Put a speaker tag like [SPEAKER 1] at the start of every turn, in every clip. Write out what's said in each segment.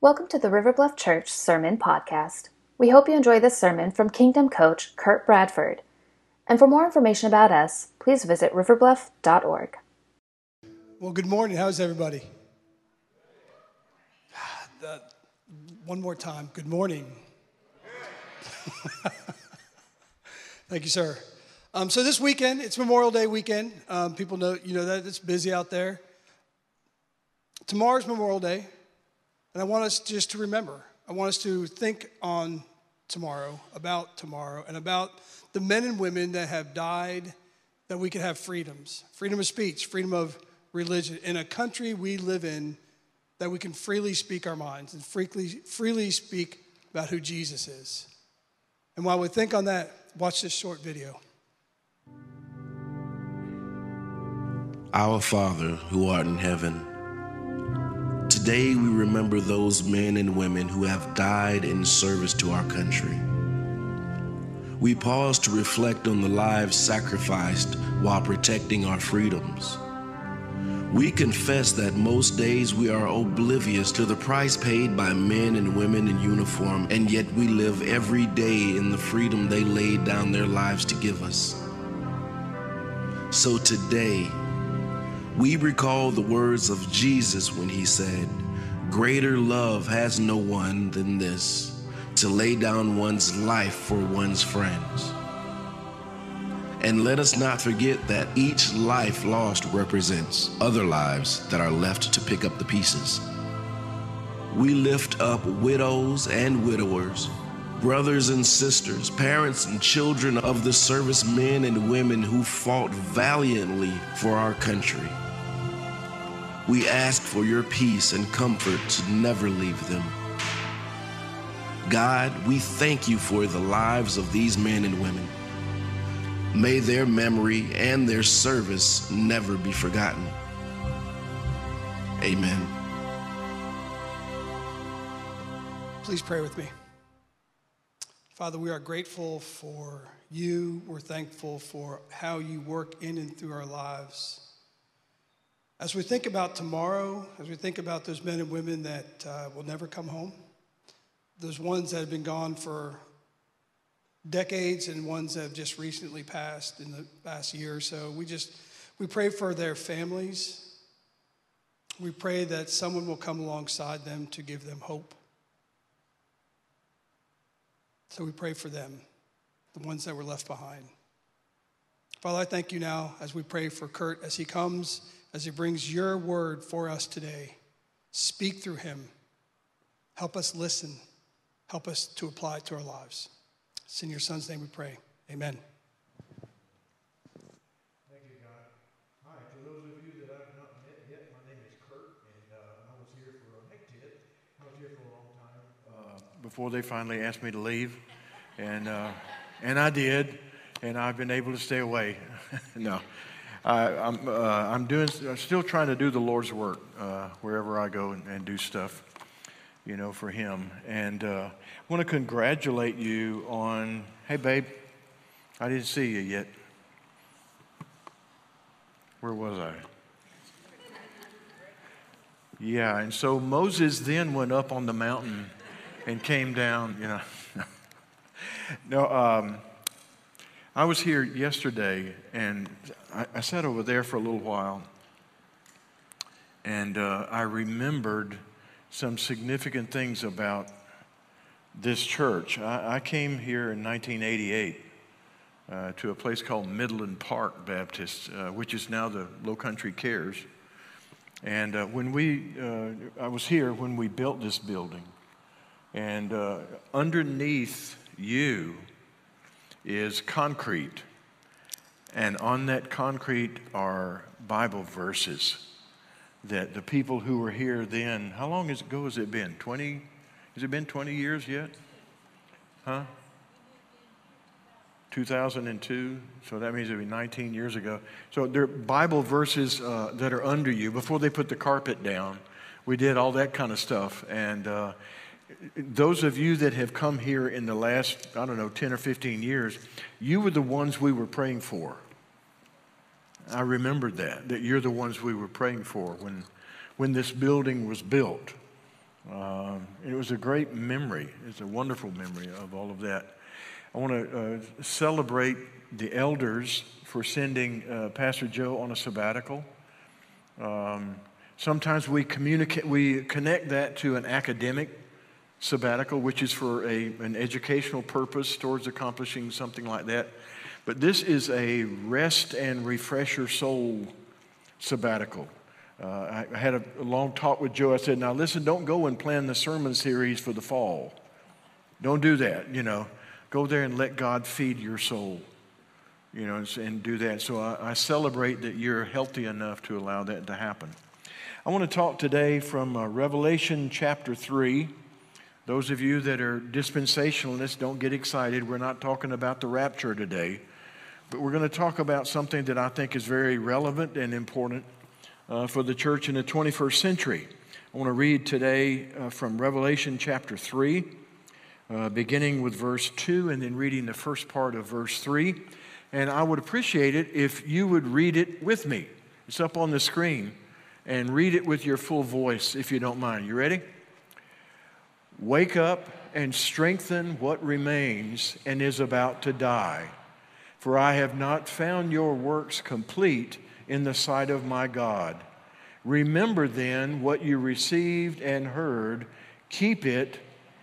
[SPEAKER 1] Welcome to the River Bluff Church Sermon Podcast. We hope you enjoy this sermon from Kingdom Coach Kurt Bradford. And for more information about us, please visit riverbluff.org.
[SPEAKER 2] Well, good morning. How's everybody? Uh, one more time. Good morning. Thank you, sir. Um, so this weekend, it's Memorial Day weekend. Um, people know, you know that it's busy out there. Tomorrow's Memorial Day, and I want us just to remember. I want us to think on tomorrow, about tomorrow, and about the men and women that have died that we could have freedoms freedom of speech, freedom of religion. In a country we live in, that we can freely speak our minds and freely, freely speak about who Jesus is. And while we think on that, watch this short video.
[SPEAKER 3] Our Father, who art in heaven, today we remember those men and women who have died in service to our country. We pause to reflect on the lives sacrificed while protecting our freedoms. We confess that most days we are oblivious to the price paid by men and women in uniform, and yet we live every day in the freedom they laid down their lives to give us. So today, we recall the words of Jesus when he said, Greater love has no one than this, to lay down one's life for one's friends. And let us not forget that each life lost represents other lives that are left to pick up the pieces. We lift up widows and widowers, brothers and sisters, parents and children of the servicemen and women who fought valiantly for our country. We ask for your peace and comfort to never leave them. God, we thank you for the lives of these men and women. May their memory and their service never be forgotten. Amen.
[SPEAKER 2] Please pray with me. Father, we are grateful for you. We're thankful for how you work in and through our lives. As we think about tomorrow, as we think about those men and women that uh, will never come home, those ones that have been gone for decades and ones that have just recently passed in the past year or so, we just we pray for their families. We pray that someone will come alongside them to give them hope. So we pray for them, the ones that were left behind. Father, I thank you now as we pray for Kurt as he comes as he brings your word for us today. Speak through him. Help us listen. Help us to apply it to our lives. It's in your son's name we pray. Amen.
[SPEAKER 4] Thank you, God. Hi, for those of you that I've not met yet, my name is Kurt, and uh, I was here for, hey, Ted, I was here for a long time uh, before they finally asked me to leave. And, uh, and I did, and I've been able to stay away. no. I, am I'm, uh, I'm doing, I'm still trying to do the Lord's work uh, wherever I go and, and, do stuff, you know, for Him. And uh, I want to congratulate you on, hey, babe, I didn't see you yet. Where was I? Yeah, and so Moses then went up on the mountain and came down, you know. no, um, I was here yesterday and I, I, sat over there for a little while and uh, I remembered some significant things about this church. I, I came here in 1988 uh, to a place called Midland Park Baptist, uh, which is now the Low Country Cares. And uh, when we, uh, I was here when we built this building. And uh, underneath you, is concrete. And on that concrete are Bible verses that the people who were here then, how long ago has it been? 20? Has it been 20 years yet? Huh? 2002, so that means it would be 19 years ago. So there are Bible verses uh, that are under you. Before they put the carpet down, we did all that kind of stuff. And uh, those of you that have come here in the last, I don't know, 10 or 15 years, you were the ones we were praying for. I remembered that, that you're the ones we were praying for when, when this building was built. Um, it was a great memory. It's a wonderful memory of all of that. I want to uh, celebrate the elders for sending uh, Pastor Joe on a sabbatical. Um, sometimes we communicate, we connect that to an academic sabbatical, which is for a, an educational purpose towards accomplishing something like that. But this is a rest and refresh your soul sabbatical. Uh, I, I, had a, a long talk with Joe. I said, Now listen, don't go and plan the sermon series for the fall. Don't do that, you know. Go there and let God feed your soul, you know, and, and do that. So I, I celebrate that you're healthy enough to allow that to happen. I want to talk today from uh, Revelation chapter 3. Those of you that are dispensationalists, don't get excited. We're not talking about the rapture today, but we're going to talk about something that I think is very relevant and important uh, for the church in the 21st century. I want to read today uh, from Revelation chapter 3, uh, beginning with verse 2 and then reading the first part of verse 3. And I would appreciate it if you would read it with me. It's up on the screen. And read it with your full voice if you don't mind. You ready? Wake up and strengthen what remains and is about to die. For I have not found your works complete in the sight of my God. Remember then what you received and heard, keep it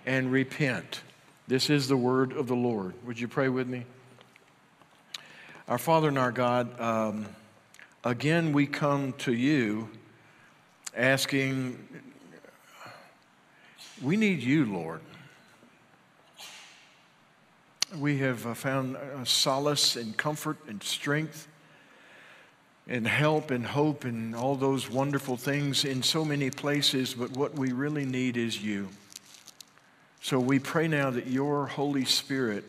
[SPEAKER 4] and repent. This is the word of the Lord. Would you pray with me? Our Father and our God, um, again we come to you asking we need you, Lord. We have uh, found uh, solace and comfort and strength and help and hope and all those wonderful things in so many places, but what we really need is you. So we pray now that your Holy Spirit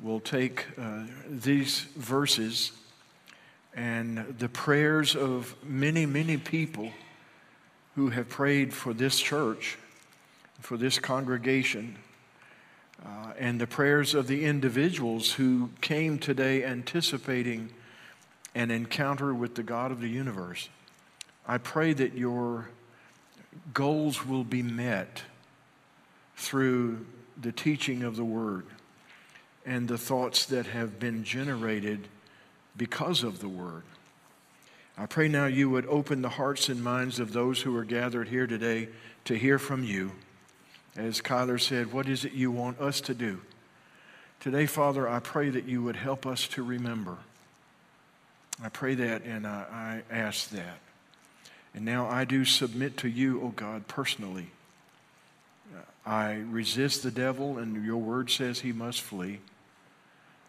[SPEAKER 4] will take uh, these verses and the prayers of many, many people who have prayed for this church for this congregation uh, and the prayers of the individuals who came today anticipating an encounter with the God of the universe. I pray that your goals will be met through the teaching of the Word and the thoughts that have been generated because of the Word. I pray now you would open the hearts and minds of those who are gathered here today to hear from you. As Kyler said, what is it you want us to do? Today, Father, I pray that you would help us to remember. I pray that and I, I ask that. And now I do submit to you, O oh God, personally. I resist the devil, and your word says he must flee.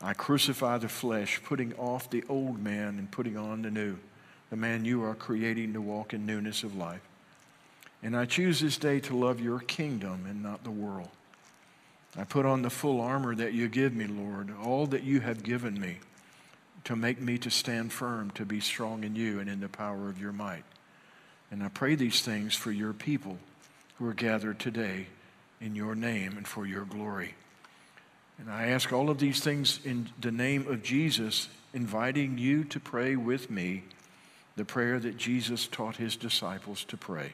[SPEAKER 4] I crucify the flesh, putting off the old man and putting on the new, the man you are creating to walk in newness of life. And I choose this day to love your kingdom and not the world. I put on the full armor that you give me, Lord, all that you have given me to make me to stand firm, to be strong in you and in the power of your might. And I pray these things for your people who are gathered today in your name and for your glory. And I ask all of these things in the name of Jesus, inviting you to pray with me the prayer that Jesus taught his disciples to pray.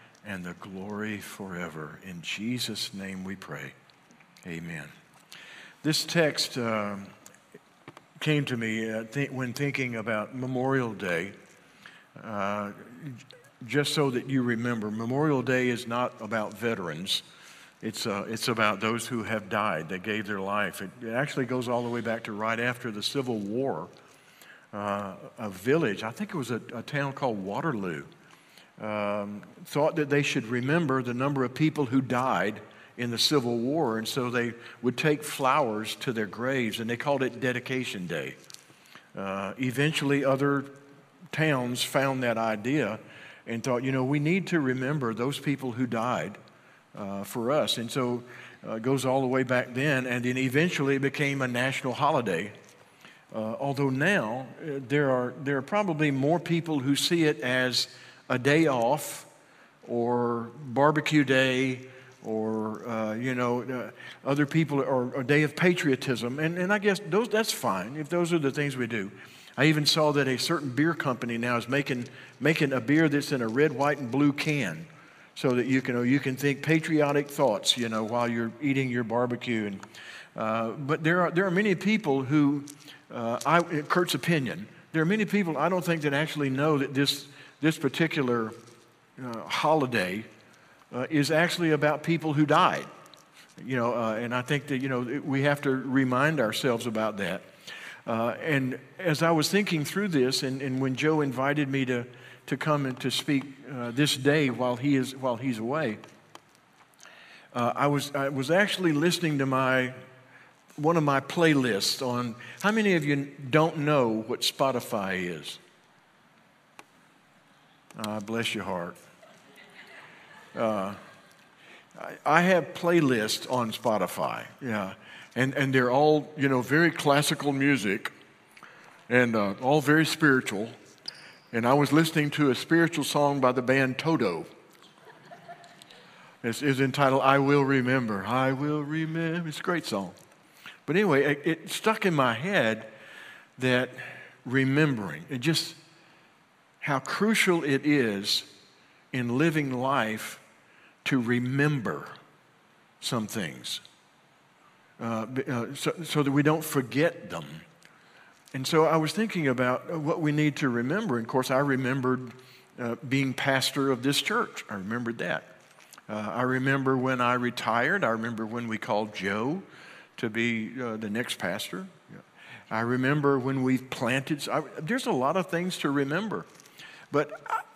[SPEAKER 4] and the glory forever. In Jesus' name we pray. Amen. This text uh, came to me uh, th- when thinking about Memorial Day. Uh, just so that you remember, Memorial Day is not about veterans. It's, uh, it's about those who have died, that gave their life. It, it, actually goes all the way back to right after the Civil War. Uh, a village, I think it was a, a town called Waterloo, um, thought that they should remember the number of people who died in the Civil War, and so they would take flowers to their graves, and they called it Dedication Day. Uh, eventually, other towns found that idea and thought, you know, we need to remember those people who died uh, for us. And so uh, it goes all the way back then, and then eventually it became a national holiday. Uh, although now uh, there, are, there are probably more people who see it as a day off or barbecue day or, uh, you know, uh, other people, or a day of patriotism. And, and I guess those, that's fine if those are the things we do. I even saw that a certain beer company now is making, making a beer that's in a red, white, and blue can so that you can, you can think patriotic thoughts, you know, while you're eating your barbecue. And, uh, but there are, there are many people who, uh, I, Kurt's opinion, there are many people I don't think that actually know that this, this particular uh, holiday uh, is actually about people who died. You know, uh, and I think that, you know, we have to remind ourselves about that. Uh, and as I was thinking through this, and, and when Joe invited me to, to come and to speak uh, this day while, he is, while he's away, uh, I, was, I was actually listening to my, one of my playlists on how many of you don't know what Spotify is? Uh, bless your heart. Uh, I, I have playlists on Spotify, yeah, and, and they're all, you know, very classical music and uh, all very spiritual. And I was listening to a spiritual song by the band Toto. It's, it's entitled I Will Remember. I Will Remember. It's a great song. But anyway, it, it stuck in my head that remembering, it just how crucial it is in living life to remember some things uh, uh, so, so, that we don't forget them. And so I was thinking about what we need to remember. And of course, I remembered uh, being pastor of this church. I remembered that. Uh, I remember when I retired. I remember when we called Joe to be uh, the next pastor. I remember when we planted. I, there's a lot of things to remember. But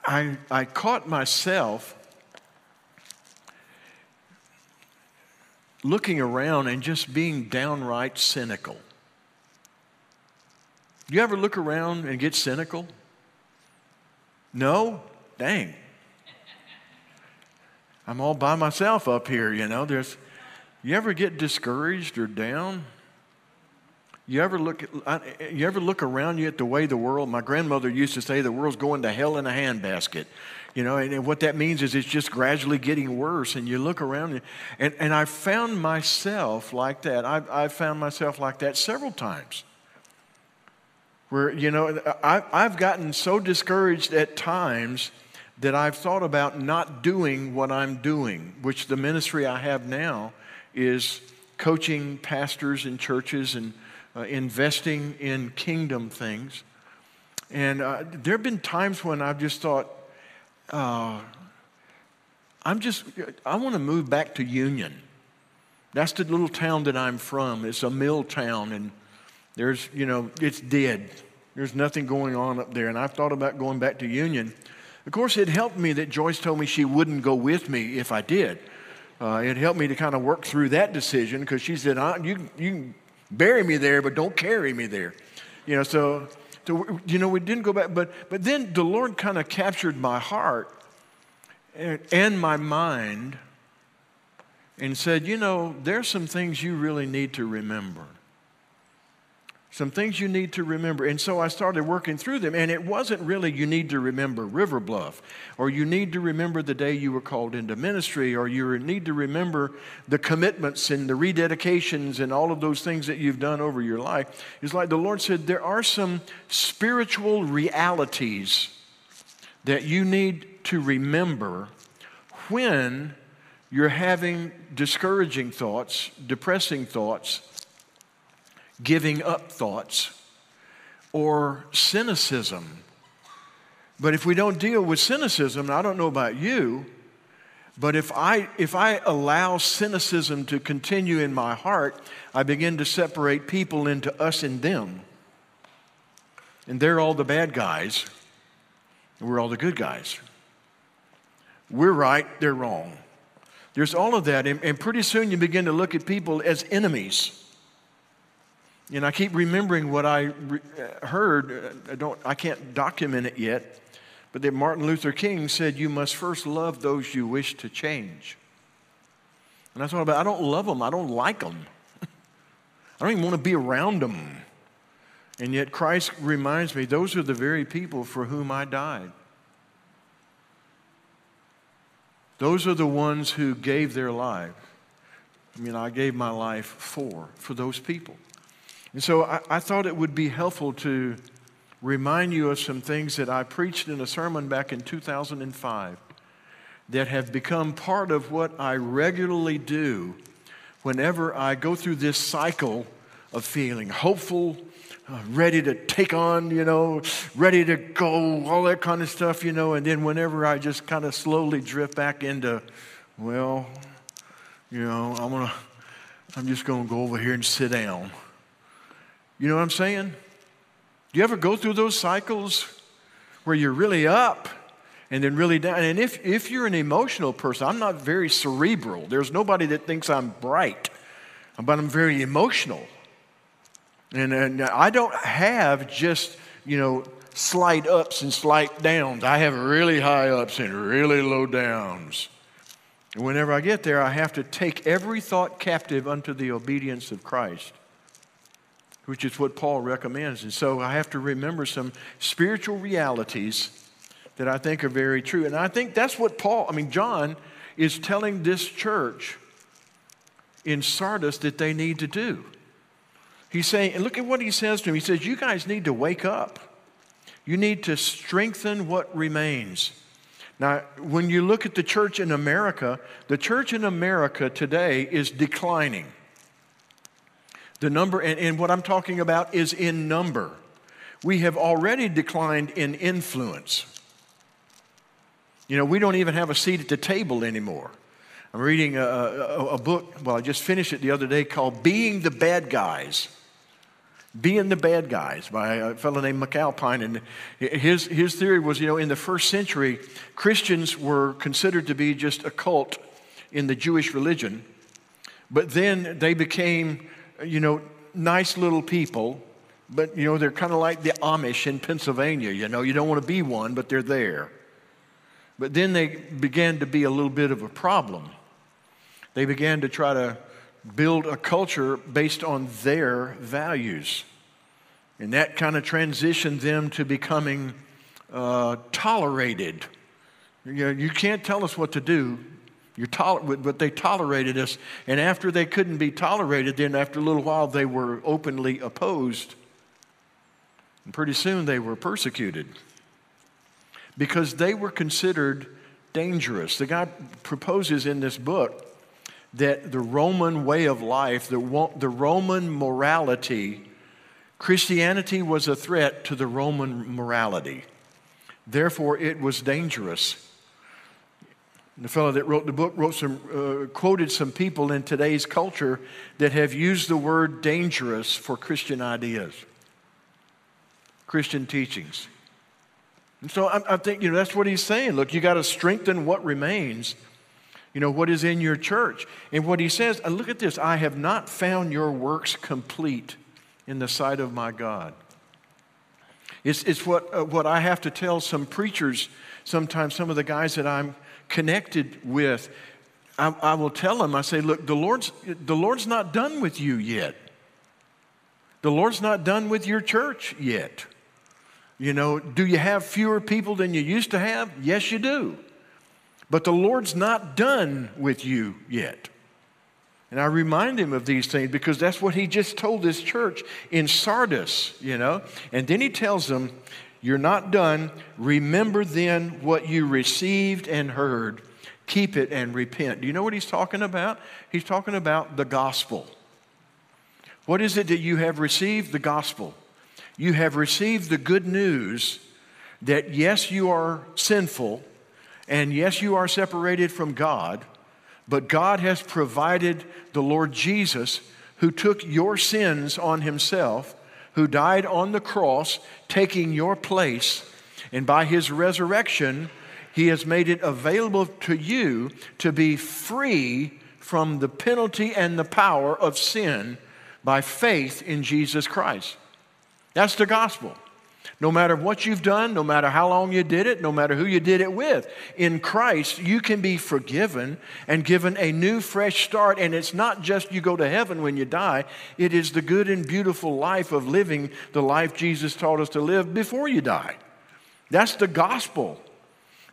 [SPEAKER 4] I, I caught myself looking around and just being downright cynical. You ever look around and get cynical? No? Dang. I'm all by myself up here, you know. There's you ever get discouraged or down? You ever look you ever look around you at the way the world my grandmother used to say the world's going to hell in a handbasket. You know, and, and what that means is it's just gradually getting worse. And you look around, and, and I found myself like that. I've, I've found myself like that several times. Where, you know, I, I've gotten so discouraged at times that I've thought about not doing what I'm doing, which the ministry I have now is coaching pastors in churches and uh, investing in kingdom things. And uh, there have been times when I've just thought, uh, I'm just, I want to move back to Union. That's the little town that I'm from. It's a mill town, and there's, you know, it's dead. There's nothing going on up there. And I've thought about going back to Union. Of course, it helped me that Joyce told me she wouldn't go with me if I did. Uh, it helped me to kind of work through that decision because she said, you, you bury me there, but don't carry me there. You know, so to, you know, we didn't go back, but, but then the Lord kind of captured my heart and, and my mind and said, you know, there's some things you really need to remember some things you need to remember. And so I started working through them. And it wasn't really you need to remember River Bluff, or you need to remember the day you were called into ministry, or you need to remember the commitments and the rededications and all of those things that you've done over your life. It's like the Lord said, there are some spiritual realities that you need to remember when you're having discouraging thoughts, depressing thoughts giving up thoughts or cynicism. But if we don't deal with cynicism, I don't know about you, but if I, if I allow cynicism to continue in my heart, I begin to separate people into us and them. And they're all the bad guys, and we're all the good guys. We're right, they're wrong. There's all of that, and, and pretty soon you begin to look at people as enemies. And I keep remembering what I re- uh, heard. Uh, I, don't, I can't document it yet, but that Martin Luther King said, You must first love those you wish to change. And I thought about, I don't love them. I don't like them. I don't even want to be around them. And yet Christ reminds me, those are the very people for whom I died. Those are the ones who gave their life. I mean, I gave my life for, for those people. And so I, I thought it would be helpful to remind you of some things that I preached in a sermon back in 2005 that have become part of what I regularly do whenever I go through this cycle of feeling hopeful, uh, ready to take on, you know, ready to go, all that kind of stuff, you know, and then whenever I just kind of slowly drift back into, well, you know, I'm gonna, I'm just gonna go over here and sit down. You know what I'm saying? Do you ever go through those cycles where you're really up and then really down. And if, if you're an emotional person, I'm not very cerebral. There's nobody that thinks I'm bright, but I'm very emotional. And, and I don't have just, you know, slight ups and slight downs. I have really high ups and really low downs. And whenever I get there, I have to take every thought captive unto the obedience of Christ, which is what Paul recommends. And so I have to remember some spiritual realities that I think are very true. And I think that's what Paul, I mean, John is telling this church in Sardis that they need to do. He's saying, and look at what he says to him. He says, You guys need to wake up. You need to strengthen what remains. Now, when you look at the church in America, the church in America today is declining. The number, and, and what I'm talking about is in number. We have already declined in influence. You know, we don't even have a seat at the table anymore. I'm reading a, a, a, book, well, I just finished it the other day called Being the Bad Guys. Being the Bad Guys by a fellow named McAlpine. And his, his theory was, you know, in the first century, Christians were considered to be just a cult in the Jewish religion. But then they became, you know, nice little people. But, you know, they're kind of like the Amish in Pennsylvania. You know, you don't want to be one, but they're there. But then they began to be a little bit of a problem. They began to try to build a culture based on their values. And that kind of transitioned them to becoming uh, tolerated. You, know, you can't tell us what to do, You're toler- but they tolerated us. And after they couldn't be tolerated, then after a little while, they were openly opposed. And pretty soon, they were persecuted because they were considered dangerous. The guy proposes in this book that the Roman way of life, the, the Roman morality, Christianity was a threat to the Roman morality. Therefore, it was dangerous. The fellow that wrote the book wrote some, uh, quoted some people in today's culture that have used the word dangerous for Christian ideas, Christian teachings. And so I, I think, you know, that's what he's saying. Look, you got to strengthen what remains, you know, what is in your church. And what he says, look at this I have not found your works complete in the sight of my God. It's, it's what, uh, what I have to tell some preachers, sometimes some of the guys that I'm connected with. I, I will tell them, I say, look, the Lord's, the Lord's not done with you yet. The Lord's not done with your church yet. You know, do you have fewer people than you used to have? Yes, you do. But the Lord's not done with you yet. And I remind him of these things because that's what he just told this church in Sardis, you know. And then he tells them, You're not done. Remember then what you received and heard. Keep it and repent. Do you know what he's talking about? He's talking about the gospel. What is it that you have received? The gospel you have received the good news that yes, you are sinful, and yes, you are separated from God, but God has provided the Lord Jesus who took your sins on himself, who died on the cross, taking your place, and by his resurrection, he has made it available to you to be free from the penalty and the power of sin by faith in Jesus Christ. That's the gospel. No matter what you've done, no matter how long you did it, no matter who you did it with, in Christ, you can be forgiven and given a new, fresh start. And it's not just you go to heaven when you die, it is the good and beautiful life of living the life Jesus taught us to live before you die. That's the gospel.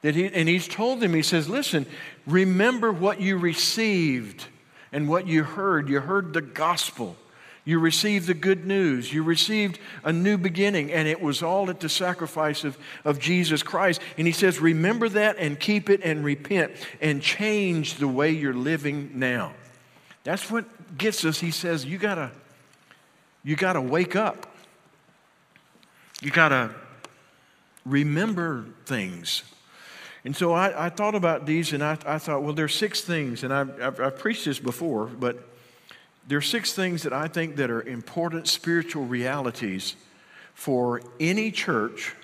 [SPEAKER 4] That he, and he's told them, he says, listen, remember what you received and what you heard. You heard the gospel. You received the good news. You received a new beginning, and it was all at the sacrifice of, of Jesus Christ. And he says, Remember that and keep it and repent and change the way you're living now. That's what gets us. He says, You gotta, you gotta wake up. You gotta remember things. And so I, I thought about these and I, I, thought, well, there's six things, and I've, I've, I've preached this before, but there are six things that I think that are important spiritual realities for any church,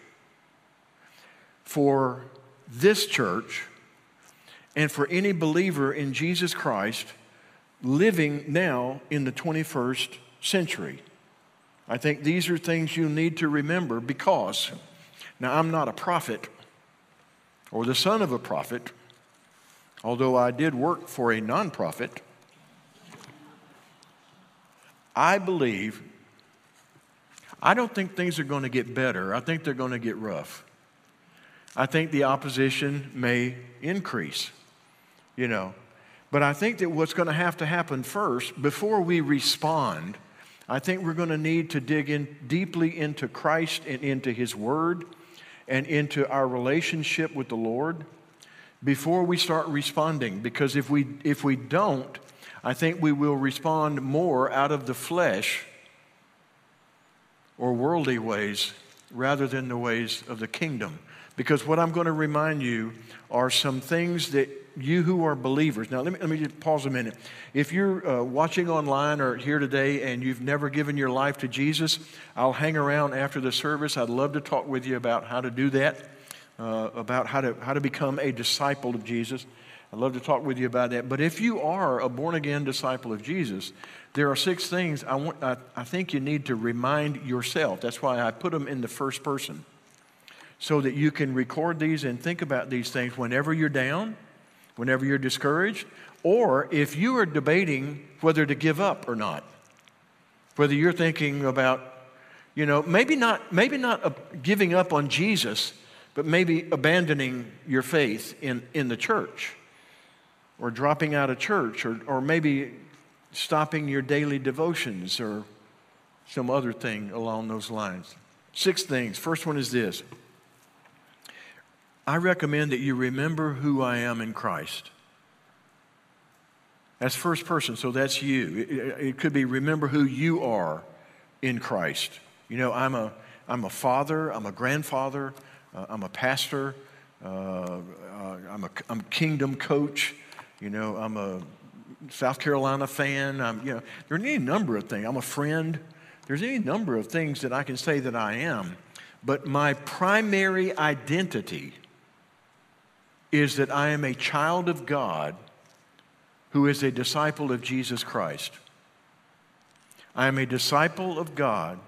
[SPEAKER 4] for this church, and for any believer in Jesus Christ living now in the 21st century. I think these are things you need to remember because, now I'm not a prophet or the son of a prophet, although I did work for a nonprofit. I believe, I don't think things are going to get better. I think they're going to get rough. I think the opposition may increase, you know. But I think that what's going to have to happen first, before we respond, I think we're going to need to dig in deeply into Christ and into His Word and into our relationship with the Lord before we start responding. Because if we, if we don't, I think we will respond more out of the flesh or worldly ways rather than the ways of the kingdom. Because what I'm going to remind you are some things that you who are believers. Now, let me, let me just pause a minute. If you're uh, watching online or here today and you've never given your life to Jesus, I'll hang around after the service. I'd love to talk with you about how to do that, uh, about how to, how to become a disciple of Jesus. I'd love to talk with you about that. But if you are a born again disciple of Jesus, there are six things I, want, I, I think you need to remind yourself. That's why I put them in the first person, so that you can record these and think about these things whenever you're down, whenever you're discouraged, or if you are debating whether to give up or not. Whether you're thinking about, you know, maybe not, maybe not giving up on Jesus, but maybe abandoning your faith in, in the church or dropping out of church, or, or maybe stopping your daily devotions, or some other thing along those lines. Six things. First one is this I recommend that you remember who I am in Christ. That's first person, so that's you. It, it could be remember who you are in Christ. You know, I'm a, I'm a father, I'm a grandfather, uh, I'm a pastor, uh, uh, I'm, a, I'm kingdom coach. You know, I'm a South Carolina fan. I'm, you know, there are any number of things. I'm a friend. There's any number of things that I can say that I am. But my primary identity is that I am a child of God who is a disciple of Jesus Christ. I am a disciple of God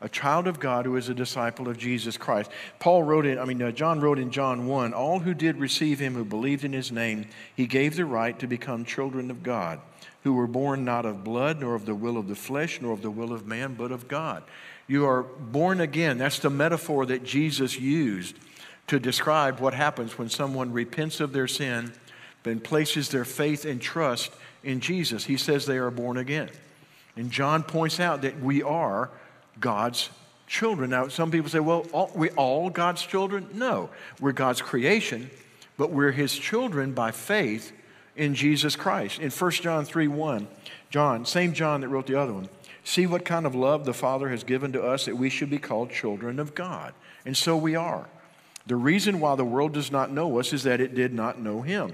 [SPEAKER 4] a child of God who is a disciple of Jesus Christ. Paul wrote it, I mean, uh, John wrote in John 1 All who did receive him, who believed in his name, he gave the right to become children of God, who were born not of blood, nor of the will of the flesh, nor of the will of man, but of God. You are born again. That's the metaphor that Jesus used to describe what happens when someone repents of their sin and places their faith and trust in Jesus. He says they are born again. And John points out that we are God's children. Now, some people say, well, all, we all God's children? No, we're God's creation, but we're his children by faith in Jesus Christ. In 1 John 3 1, John, same John that wrote the other one, see what kind of love the Father has given to us that we should be called children of God. And so we are. The reason why the world does not know us is that it did not know him.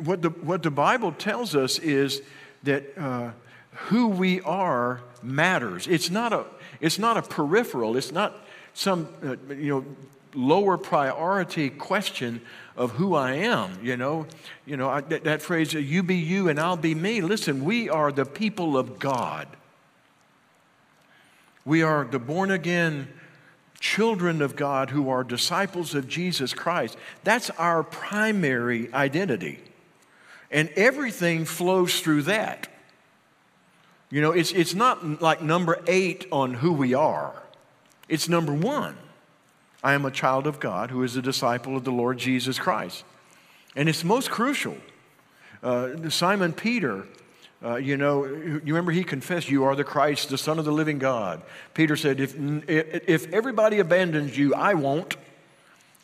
[SPEAKER 4] What the, what the Bible tells us is that uh, who we are matters. It's not a, it's not a peripheral, it's not some uh, you know, lower priority question of who I am. You know, you know I, that, that phrase, you be you and I'll be me. Listen, we are the people of God. We are the born again children of God who are disciples of Jesus Christ. That's our primary identity. And everything flows through that. You know, it's, it's not like number eight on who we are, it's number one. I am a child of God who is a disciple of the Lord Jesus Christ. And it's most crucial. Uh, Simon Peter, uh, you know, you remember he confessed, You are the Christ, the Son of the living God. Peter said, If, if everybody abandons you, I won't.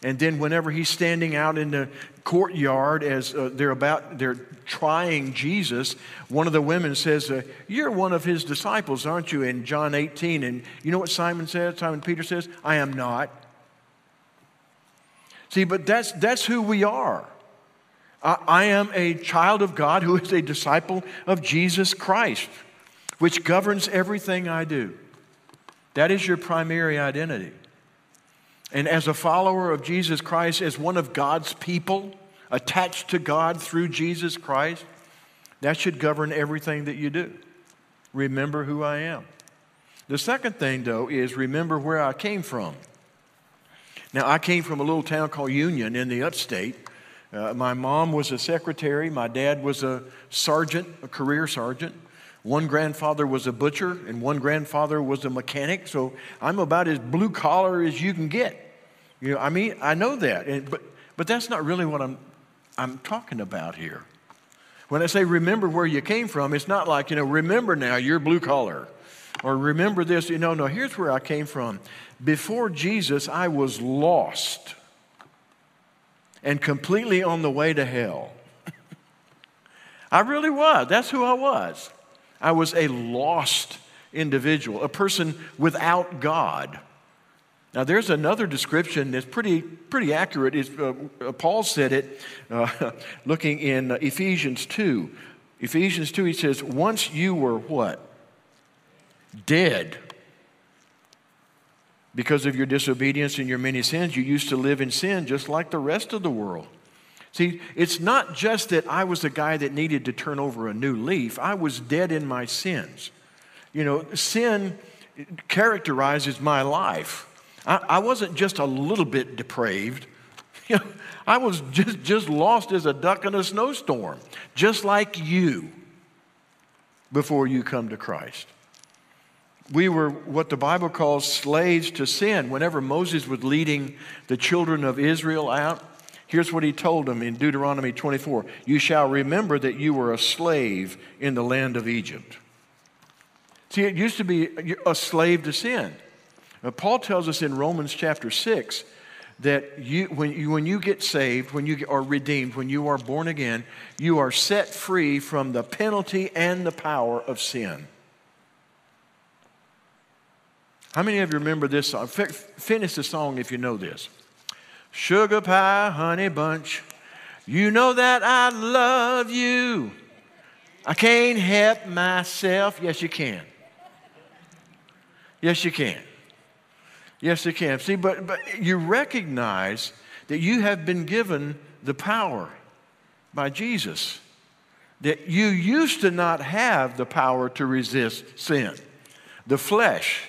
[SPEAKER 4] And then, whenever he's standing out in the courtyard as uh, they're about, they're trying Jesus, one of the women says, uh, You're one of his disciples, aren't you? In John 18. And you know what Simon says? Simon Peter says, I am not. See, but that's, that's who we are. I, I am a child of God who is a disciple of Jesus Christ, which governs everything I do. That is your primary identity. And as a follower of Jesus Christ, as one of God's people, attached to God through Jesus Christ, that should govern everything that you do. Remember who I am. The second thing, though, is remember where I came from. Now, I came from a little town called Union in the upstate. Uh, my mom was a secretary, my dad was a sergeant, a career sergeant. One grandfather was a butcher, and one grandfather was a mechanic, so I'm about as blue collar as you can get. You know, I mean, I know that, and, but, but that's not really what I'm, I'm talking about here. When I say remember where you came from, it's not like, you know, remember now you're blue collar or remember this. You know, no, here's where I came from. Before Jesus, I was lost and completely on the way to hell. I really was. That's who I was. I was a lost individual, a person without God. Now, there's another description that's pretty, pretty accurate. Uh, uh, Paul said it uh, looking in Ephesians 2. Ephesians 2, he says, Once you were what? Dead. Because of your disobedience and your many sins, you used to live in sin just like the rest of the world. See, it's not just that I was a guy that needed to turn over a new leaf, I was dead in my sins. You know, sin characterizes my life. I, I wasn't just a little bit depraved. I was just, just lost as a duck in a snowstorm, just like you before you come to Christ. We were what the Bible calls slaves to sin. Whenever Moses was leading the children of Israel out, here's what he told them in Deuteronomy 24 You shall remember that you were a slave in the land of Egypt. See, it used to be a slave to sin. Now, Paul tells us in Romans chapter 6 that you, when, you, when you get saved, when you are redeemed, when you are born again, you are set free from the penalty and the power of sin. How many of you remember this song? Finish the song if you know this. Sugar pie, honey bunch, you know that I love you. I can't help myself. Yes, you can. Yes, you can. Yes, you can. See, but, but you recognize that you have been given the power by Jesus. That you used to not have the power to resist sin. The flesh,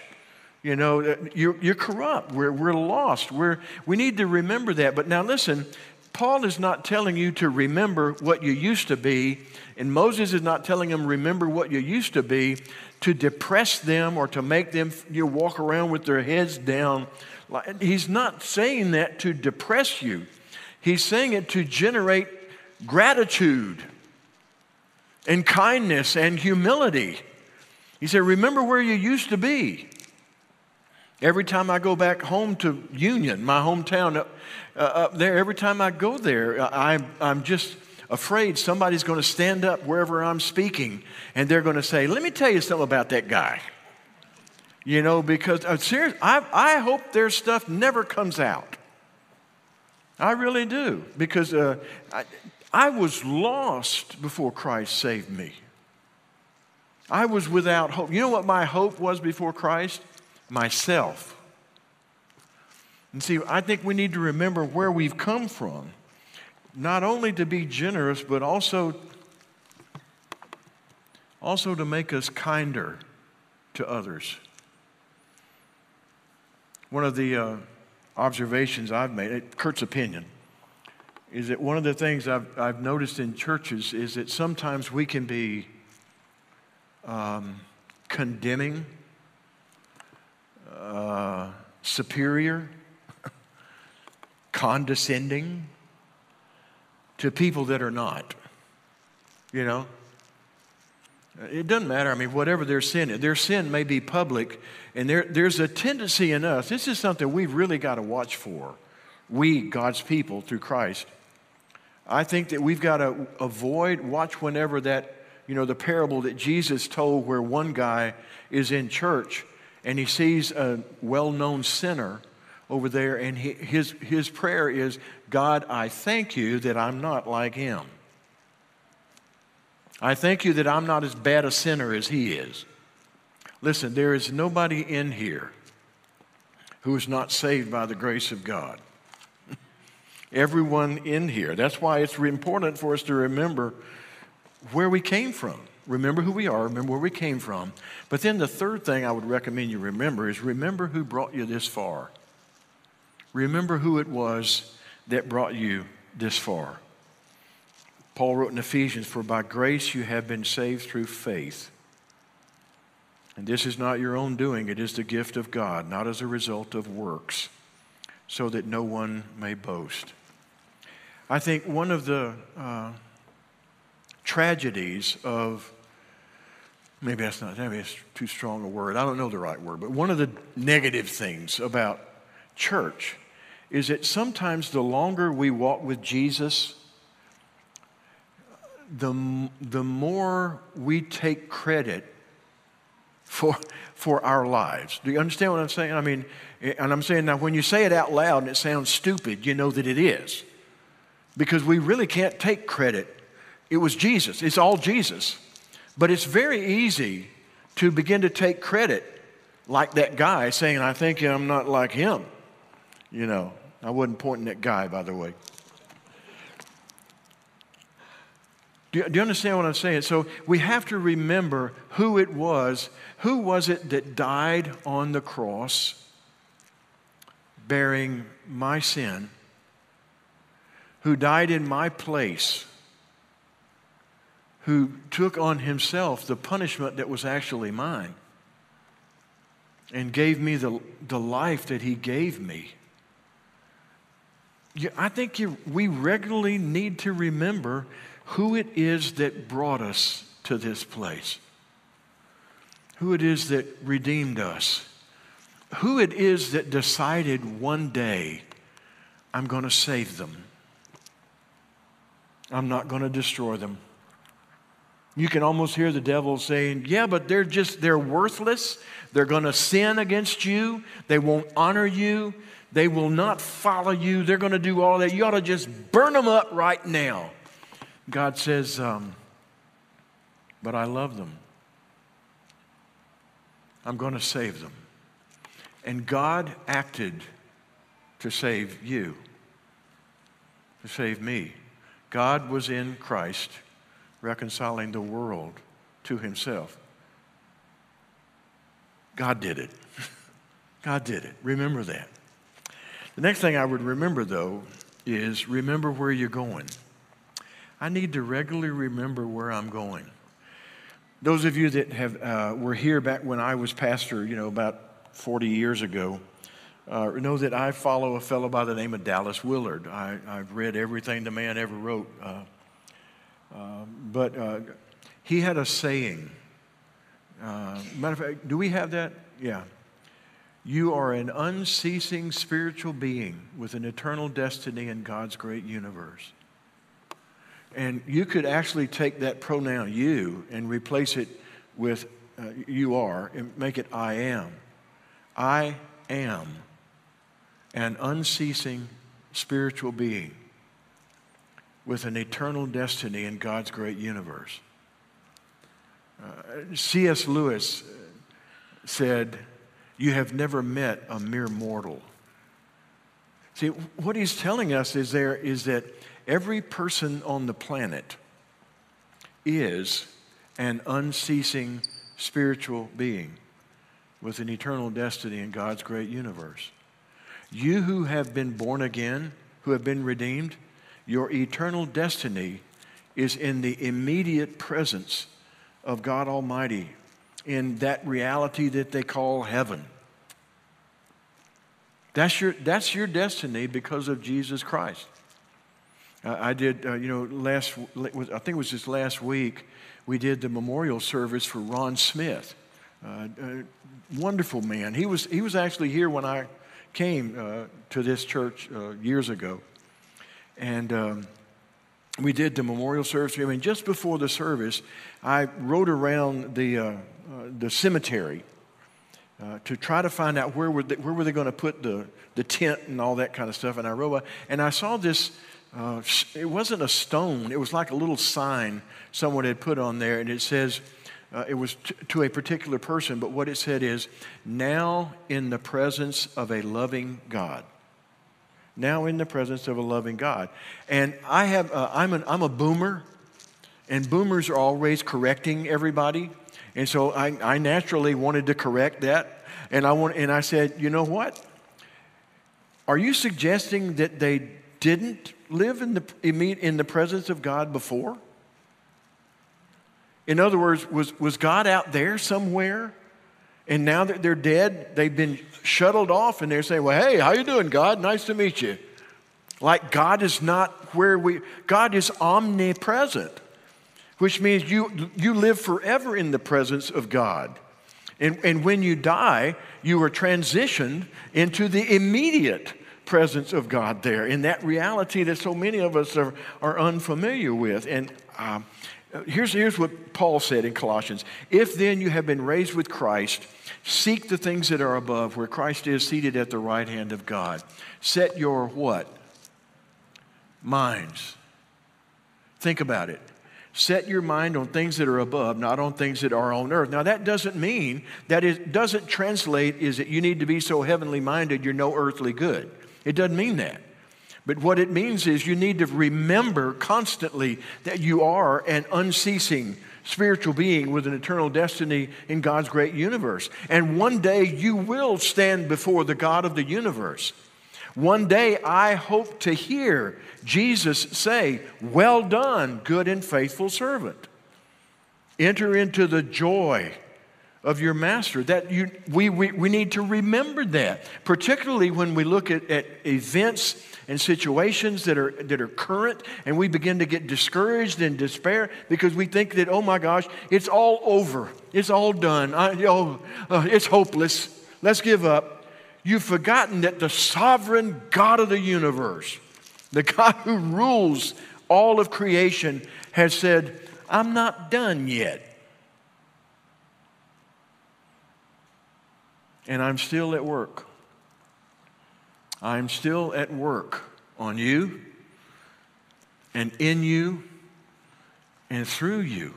[SPEAKER 4] you know, uh, you're, you're corrupt. We're, we're lost. We're, we need to remember that. But now listen, Paul is not telling you to remember what you used to be, and Moses is not telling them, remember what you used to be to depress them or to make them you walk around with their heads down. He's not saying that to depress you, he's saying it to generate gratitude and kindness and humility. He said, Remember where you used to be. Every time I go back home to Union, my hometown up, uh, up there, every time I go there, I, I'm just afraid somebody's going to stand up wherever I'm speaking and they're going to say, Let me tell you something about that guy. You know, because uh, seriously, I, I hope their stuff never comes out. I really do. Because uh, I, I was lost before Christ saved me. I was without hope. You know what my hope was before Christ? Myself. And see, I think we need to remember where we've come from not only to be generous, but also, also to make us kinder to others. One of the uh, observations I've made, Kurt's opinion, is that one of the things I've, I've noticed in churches is that sometimes we can be um, condemning, uh, superior, condescending to people that are not. You know? It doesn't matter. I mean, whatever their sin is, their sin may be public, and there, there's a tendency in us. This is something we've really got to watch for. We, God's people, through Christ. I think that we've got to avoid, watch whenever that, you know, the parable that Jesus told where one guy is in church and he sees a well known sinner over there, and he, his, his prayer is, God, I thank you that I'm not like him. I thank you that I'm not as bad a sinner as he is. Listen, there is nobody in here who is not saved by the grace of God. Everyone in here. That's why it's important for us to remember where we came from. Remember who we are, remember where we came from. But then the third thing I would recommend you remember is remember who brought you this far. Remember who it was that brought you this far. Paul wrote in Ephesians, For by grace you have been saved through faith. And this is not your own doing, it is the gift of God, not as a result of works, so that no one may boast. I think one of the uh, tragedies of maybe that's not maybe it's too strong a word. I don't know the right word, but one of the negative things about church is that sometimes the longer we walk with Jesus, the, the more we take credit for, for our lives. Do you understand what I'm saying? I mean, and I'm saying now when you say it out loud and it sounds stupid, you know that it is. Because we really can't take credit. It was Jesus, it's all Jesus. But it's very easy to begin to take credit like that guy saying, I think I'm not like him. You know, I wasn't pointing at guy, by the way. Do you, do you understand what I'm saying? So we have to remember who it was. Who was it that died on the cross bearing my sin? Who died in my place? Who took on himself the punishment that was actually mine? and gave me the, the life that he gave me. I think you, we regularly need to remember who it is that brought us to this place, who it is that redeemed us, who it is that decided one day, I'm going to save them. I'm not going to destroy them. You can almost hear the devil saying, Yeah, but they're just, they're worthless. They're going to sin against you. They won't honor you. They will not follow you. They're going to do all that. You ought to just burn them up right now. God says, um, But I love them. I'm going to save them. And God acted to save you, to save me. God was in Christ reconciling the world to himself. God did it. God did it. Remember that. The next thing I would remember, though, is remember where you're going. I need to regularly remember where I'm going. Those of you that have, uh, were here back when I was pastor, you know, about 40 years ago, uh, know that I follow a fellow by the name of Dallas Willard. I, have read everything the man ever wrote. Uh, um, but uh, he had a saying. Uh, matter of fact, do we have that? Yeah. You are an unceasing spiritual being with an eternal destiny in God's great universe. And you could actually take that pronoun you and replace it with uh, you are and make it I am. I am an unceasing spiritual being with an eternal destiny in God's great universe. Uh, C.S. Lewis said, you have never met a mere mortal. See, what he's telling us is there is that every person on the planet is an unceasing spiritual being. with an eternal destiny in God's great universe. You who have been born again, who have been redeemed, your eternal destiny is in the immediate presence of God Almighty, in that reality that they call heaven. That's your, that's your destiny because of Jesus Christ. I did, uh, you know, last, I think it was just last week, we did the memorial service for Ron Smith. Uh, wonderful man. He was, he was actually here when I came uh, to this church uh, years ago. And um, we did the memorial service. I mean, just before the service, I rode around the, uh, the cemetery uh, to try to find out where were they, where were they going to put the, the tent and all that kind of stuff. And I rode and I saw this. Uh, it wasn't a stone. It was like a little sign someone had put on there, and it says. Uh, it was t- to a particular person, but what it said is, now in the presence of a loving God. Now in the presence of a loving God. And I have, uh, I'm, an, I'm a boomer, and boomers are always correcting everybody. And so I, I naturally wanted to correct that. And I, want, and I said, you know what? Are you suggesting that they didn't live in the, in the presence of God before? In other words, was, was God out there somewhere? And now that they're dead, they've been shuttled off and they're saying, well, hey, how you doing, God? Nice to meet you. Like God is not where we, God is omnipresent which means you, you live forever in the presence of God. And, and when you die, you are transitioned into the immediate presence of God there, in that reality that so many of us are, are unfamiliar with. And um, here's, here's what Paul said in Colossians If then you have been raised with Christ, seek the things that are above, where Christ is seated at the right hand of God. Set your what? Minds. Think about it Set your mind on things that are above, not on things that are on earth. Now, that doesn't mean that it doesn't translate is that you need to be so heavenly minded you're no earthly good. It doesn't mean that. But what it means is you need to remember constantly that you are an unceasing spiritual being with an eternal destiny in God's great universe. And one day you will stand before the God of the universe. One day I hope to hear Jesus say, Well done, good and faithful servant. Enter into the joy of your master. That you, we, we, we need to remember that, particularly when we look at, at events and situations that are, that are current and we begin to get discouraged and despair because we think that, oh my gosh, it's all over. It's all done. I, oh, uh, it's hopeless. Let's give up you've forgotten that the sovereign God of the universe, the God who rules all of creation, has said, I'm not done yet. And I'm still at work. I'm still at work on you and in you and through you.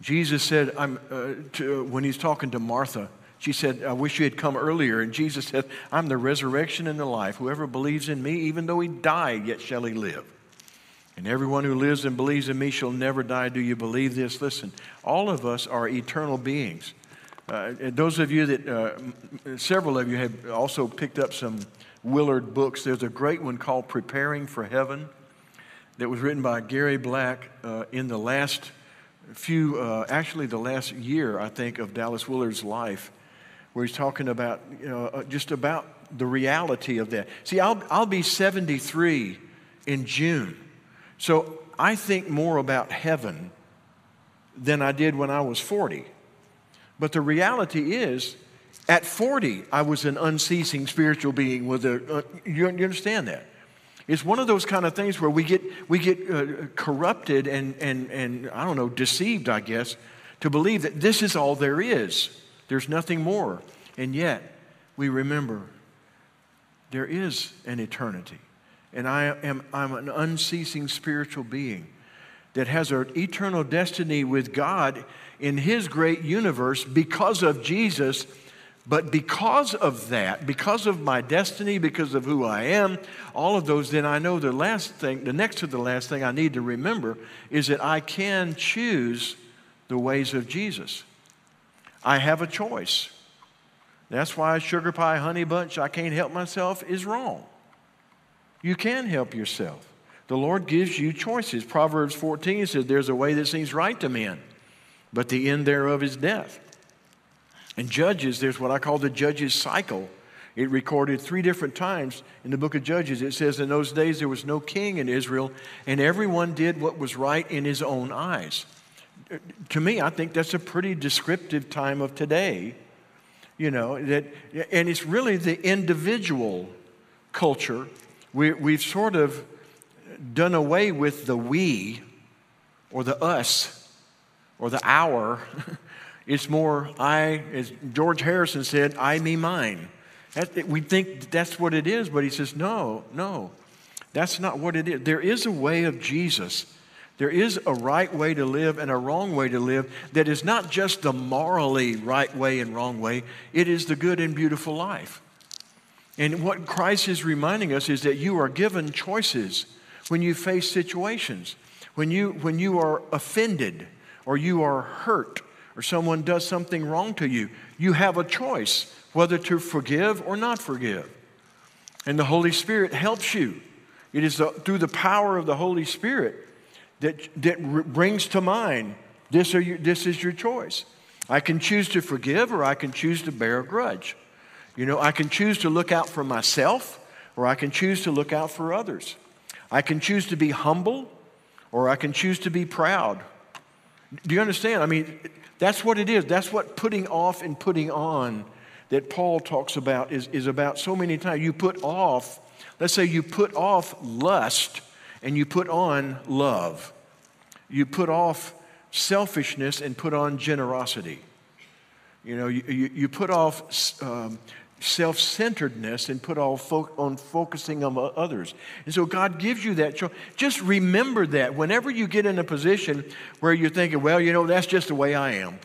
[SPEAKER 4] Jesus said, I'm, uh, to, when he's talking to Martha, she said, I wish you had come earlier. And Jesus said, I'm the resurrection and the life. Whoever believes in me, even though he die, yet shall he live. And everyone who lives and believes in me shall never die. Do you believe this? Listen, all of us are eternal beings. Uh, those of you that, uh, several of you have also picked up some Willard books. There's a great one called Preparing for Heaven that was written by Gary Black uh, in the last few, uh, actually, the last year, I think, of Dallas Willard's life where he's talking about, you know, uh, just about the reality of that. See, I'll, I'll be 73 in June. So I think more about heaven than I did when I was 40. But the reality is, at 40, I was an unceasing spiritual being with a, uh, you, you, understand that? It's one of those kind of things where we get, we get uh, corrupted and, and, and, I don't know, deceived, I guess, to believe that this is all there is. There's nothing more. And yet, we remember there is an eternity. And I am I'm an unceasing spiritual being that has an eternal destiny with God in His great universe because of Jesus. But because of that, because of my destiny, because of who I am, all of those, then I know the last thing, the next to the last thing I need to remember is that I can choose the ways of Jesus. I have a choice. That's why sugar pie, honey bunch, I can't help myself is wrong. You can help yourself. The Lord gives you choices. Proverbs 14 says, There's a way that seems right to men, but the end thereof is death. In Judges, there's what I call the Judges cycle. It recorded three different times in the book of Judges. It says, In those days there was no king in Israel, and everyone did what was right in his own eyes. To me, I think that's a pretty descriptive time of today. You know, that, and it's really the individual culture. We, we've sort of done away with the we or the us or the our. it's more I, as George Harrison said, I, me, mine. That, we think that's what it is, but he says, no, no, that's not what it is. There is a way of Jesus. There is a right way to live and a wrong way to live that is not just the morally right way and wrong way, it is the good and beautiful life. And what Christ is reminding us is that you are given choices when you face situations, when you, when you are offended or you are hurt or someone does something wrong to you. You have a choice whether to forgive or not forgive. And the Holy Spirit helps you. It is the, through the power of the Holy Spirit that, that brings to mind this, your, this is your choice. I can choose to forgive or I can choose to bear a grudge. You know, I can choose to look out for myself or I can choose to look out for others. I can choose to be humble or I can choose to be proud. Do you understand? I mean, that's what it is. That's what putting off and putting on that Paul talks about is, is about so many times. You put off, let's say you put off lust and you put on love. You put off selfishness and put on generosity. You know, you, you, you put off um, self centeredness and put all fo- on focusing on others. And so God gives you that choice. Just remember that whenever you get in a position where you're thinking, well, you know, that's just the way I am.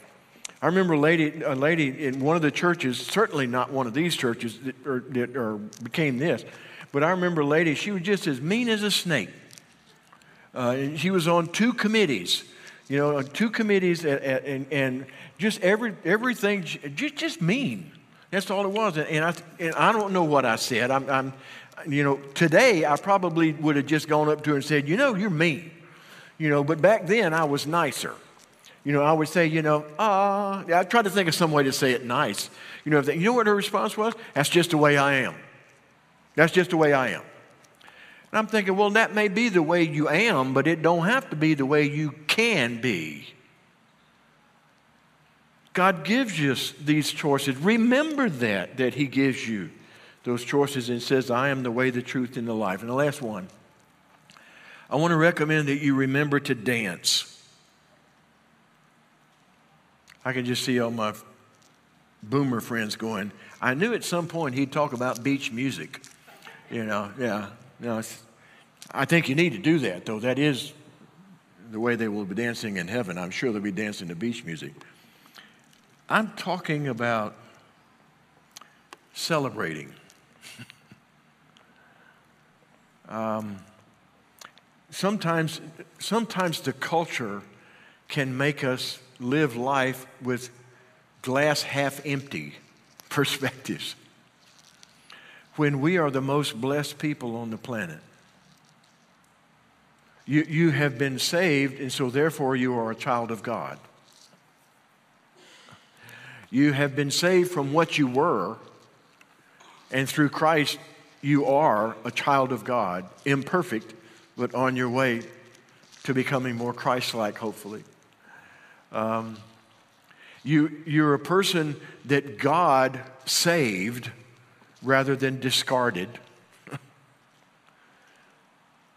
[SPEAKER 4] I remember a lady, a lady in one of the churches, certainly not one of these churches that, or, that, or became this, but I remember a lady, she was just as mean as a snake. Uh, and she was on two committees, you know, two committees, and, and, and just every, everything, just, just mean. That's all it was. And I, and I don't know what I said. I'm, I'm, you know, today I probably would have just gone up to her and said, you know, you're mean. You know, but back then I was nicer. You know, I would say, you know, ah, uh, I tried to think of some way to say it nice. You know, they, you know what her response was? That's just the way I am. That's just the way I am. And I'm thinking, well, that may be the way you am, but it don't have to be the way you can be. God gives you these choices. Remember that, that He gives you those choices and says, I am the way, the truth, and the life. And the last one, I want to recommend that you remember to dance. I can just see all my boomer friends going, I knew at some point he'd talk about beach music. You know, yeah. Know, I think you need to do that, though. That is the way they will be dancing in heaven. I'm sure they'll be dancing to beach music. I'm talking about celebrating. um, sometimes, sometimes the culture can make us live life with glass half empty perspectives when we are the most blessed people on the planet. You, you have been saved, and so therefore you are a child of God. You have been saved from what you were, and through Christ, you are a child of God, imperfect, but on your way to becoming more Christ like, hopefully. Um, you, you're a person that God saved rather than discarded.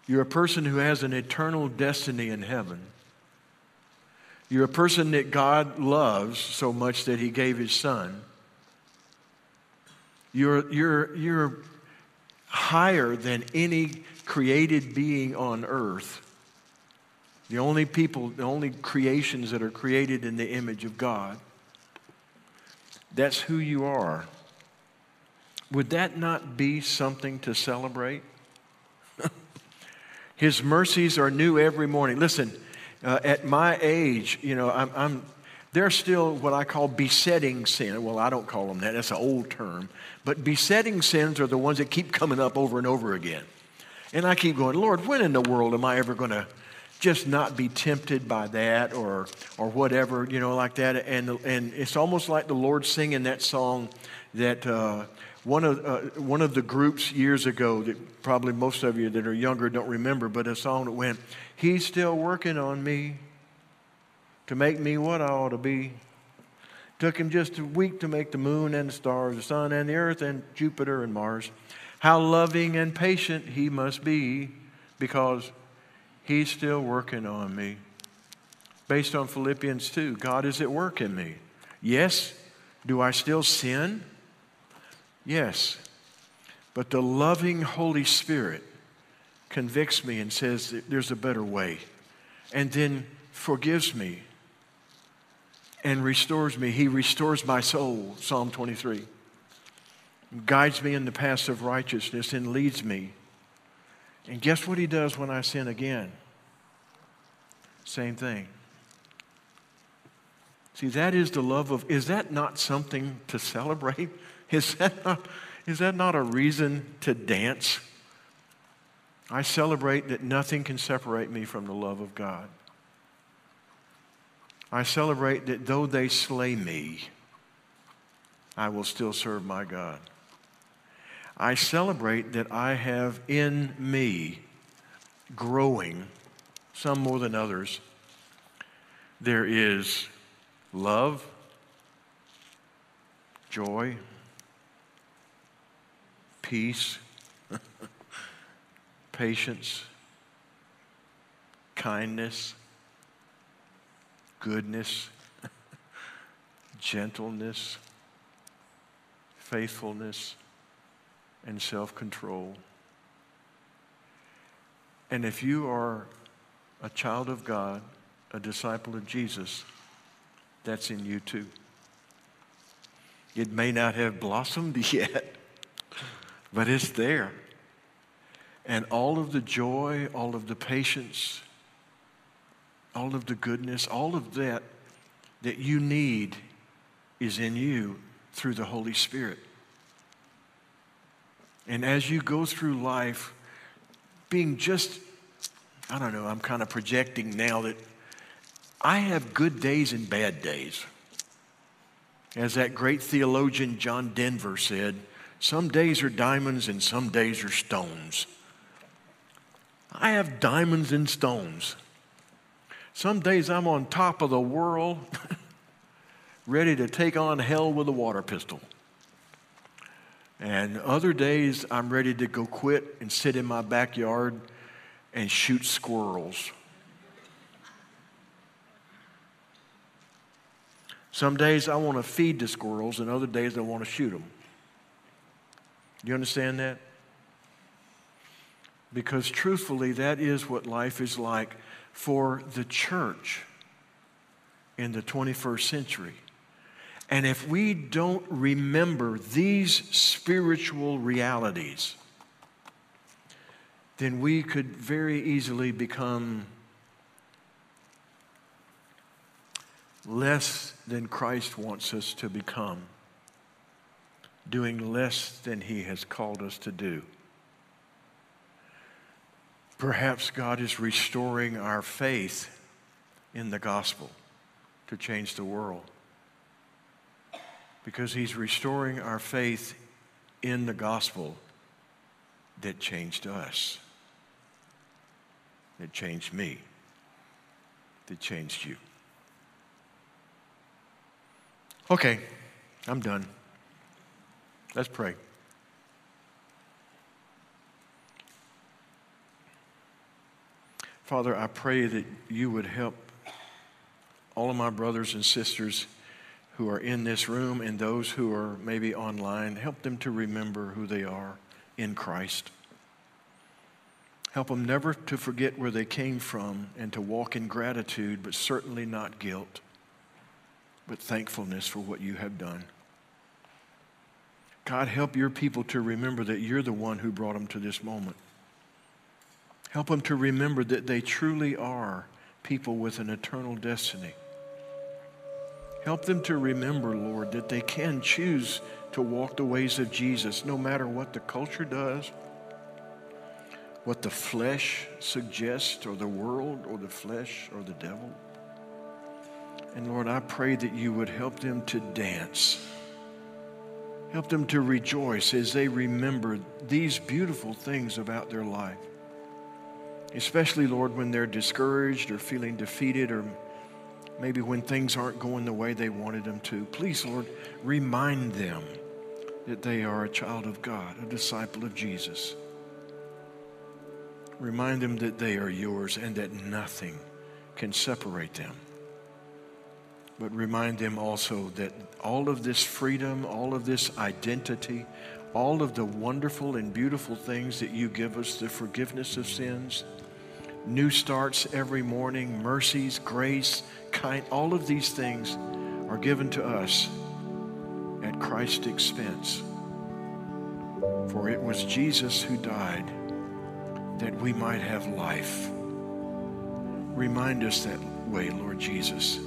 [SPEAKER 4] you're a person who has an eternal destiny in heaven. You're a person that God loves so much that He gave His Son. You're, you're, you're higher than any created being on earth. The only people, the only creations that are created in the image of God. That's who you are. Would that not be something to celebrate? His mercies are new every morning. Listen, uh, at my age, you know, I'm, I'm, There are still what I call besetting sin. Well, I don't call them that, that's an old term. But besetting sins are the ones that keep coming up over and over again. And I keep going, Lord, when in the world am I ever going to just not be tempted by that or, or whatever, you know, like that? And, and it's almost like the Lord singing that song that uh, one, of, uh, one of the groups years ago, that probably most of you that are younger don't remember, but a song that went, He's still working on me to make me what I ought to be. Took him just a week to make the moon and the stars, the sun and the earth and Jupiter and Mars. How loving and patient he must be because he's still working on me. Based on Philippians 2, God is at work in me. Yes, do I still sin? Yes. But the loving Holy Spirit convicts me and says there's a better way, and then forgives me and restores me. He restores my soul, Psalm 23 guides me in the paths of righteousness and leads me. And guess what he does when I sin again? Same thing. See, that is the love of, is that not something to celebrate? Is that not, is that not a reason to dance? I celebrate that nothing can separate me from the love of God. I celebrate that though they slay me, I will still serve my God. I celebrate that I have in me growing, some more than others. There is love, joy, peace, patience, kindness, goodness, gentleness, faithfulness and self control. And if you are a child of God, a disciple of Jesus, that's in you too. It may not have blossomed yet, but it's there. And all of the joy, all of the patience, all of the goodness, all of that that you need is in you through the Holy Spirit. And as you go through life, being just, I don't know, I'm kind of projecting now that I have good days and bad days. As that great theologian John Denver said, some days are diamonds and some days are stones. I have diamonds and stones. Some days I'm on top of the world, ready to take on hell with a water pistol. And other days, I'm ready to go quit and sit in my backyard and shoot squirrels. Some days I want to feed the squirrels, and other days I want to shoot them. Do you understand that? Because truthfully, that is what life is like for the church in the 21st century. And if we don't remember these spiritual realities, then we could very easily become less than Christ wants us to become, doing less than He has called us to do. Perhaps God is restoring our faith in the gospel to change the world because he's restoring our faith in the gospel that changed us, that changed me, that changed you. Okay, I'm done. Let's pray. Father, I pray that you would help all of my brothers and sisters who are in this room and those who are maybe online, help them to remember who they are in Christ. Help them never to forget where they came from and to walk in gratitude, but certainly not guilt, but thankfulness for what you have done. God, help your people to remember that you're the one who brought them to this moment. Help them to remember that they truly are people with an eternal destiny Help them to remember, Lord, that they can choose to walk the ways of Jesus no matter what the culture does, what the flesh suggests, or the world, or the flesh, or the devil. And Lord, I pray that you would help them to dance. Help them to rejoice as they remember these beautiful things about their life. Especially, Lord, when they're discouraged or feeling defeated or maybe when things aren't going the way they wanted them to. Please, Lord, remind them that they are a child of God, a disciple of Jesus. Remind them that they are yours and that nothing can separate them. But remind them also that all of this freedom, all of this identity, all of the wonderful and beautiful things that you give us the forgiveness of sins, new starts every morning, mercies, grace, kind all of these things are given to us at Christ's expense. For it was Jesus who died that we might have life. Remind us that way, Lord Jesus.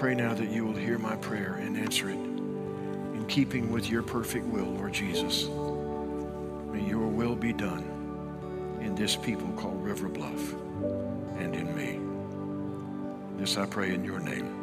[SPEAKER 4] Pray now that you will hear my prayer and answer it in keeping with your perfect will, Lord Jesus. May your will be done in this people called River Bluff and in me. This I pray in your name.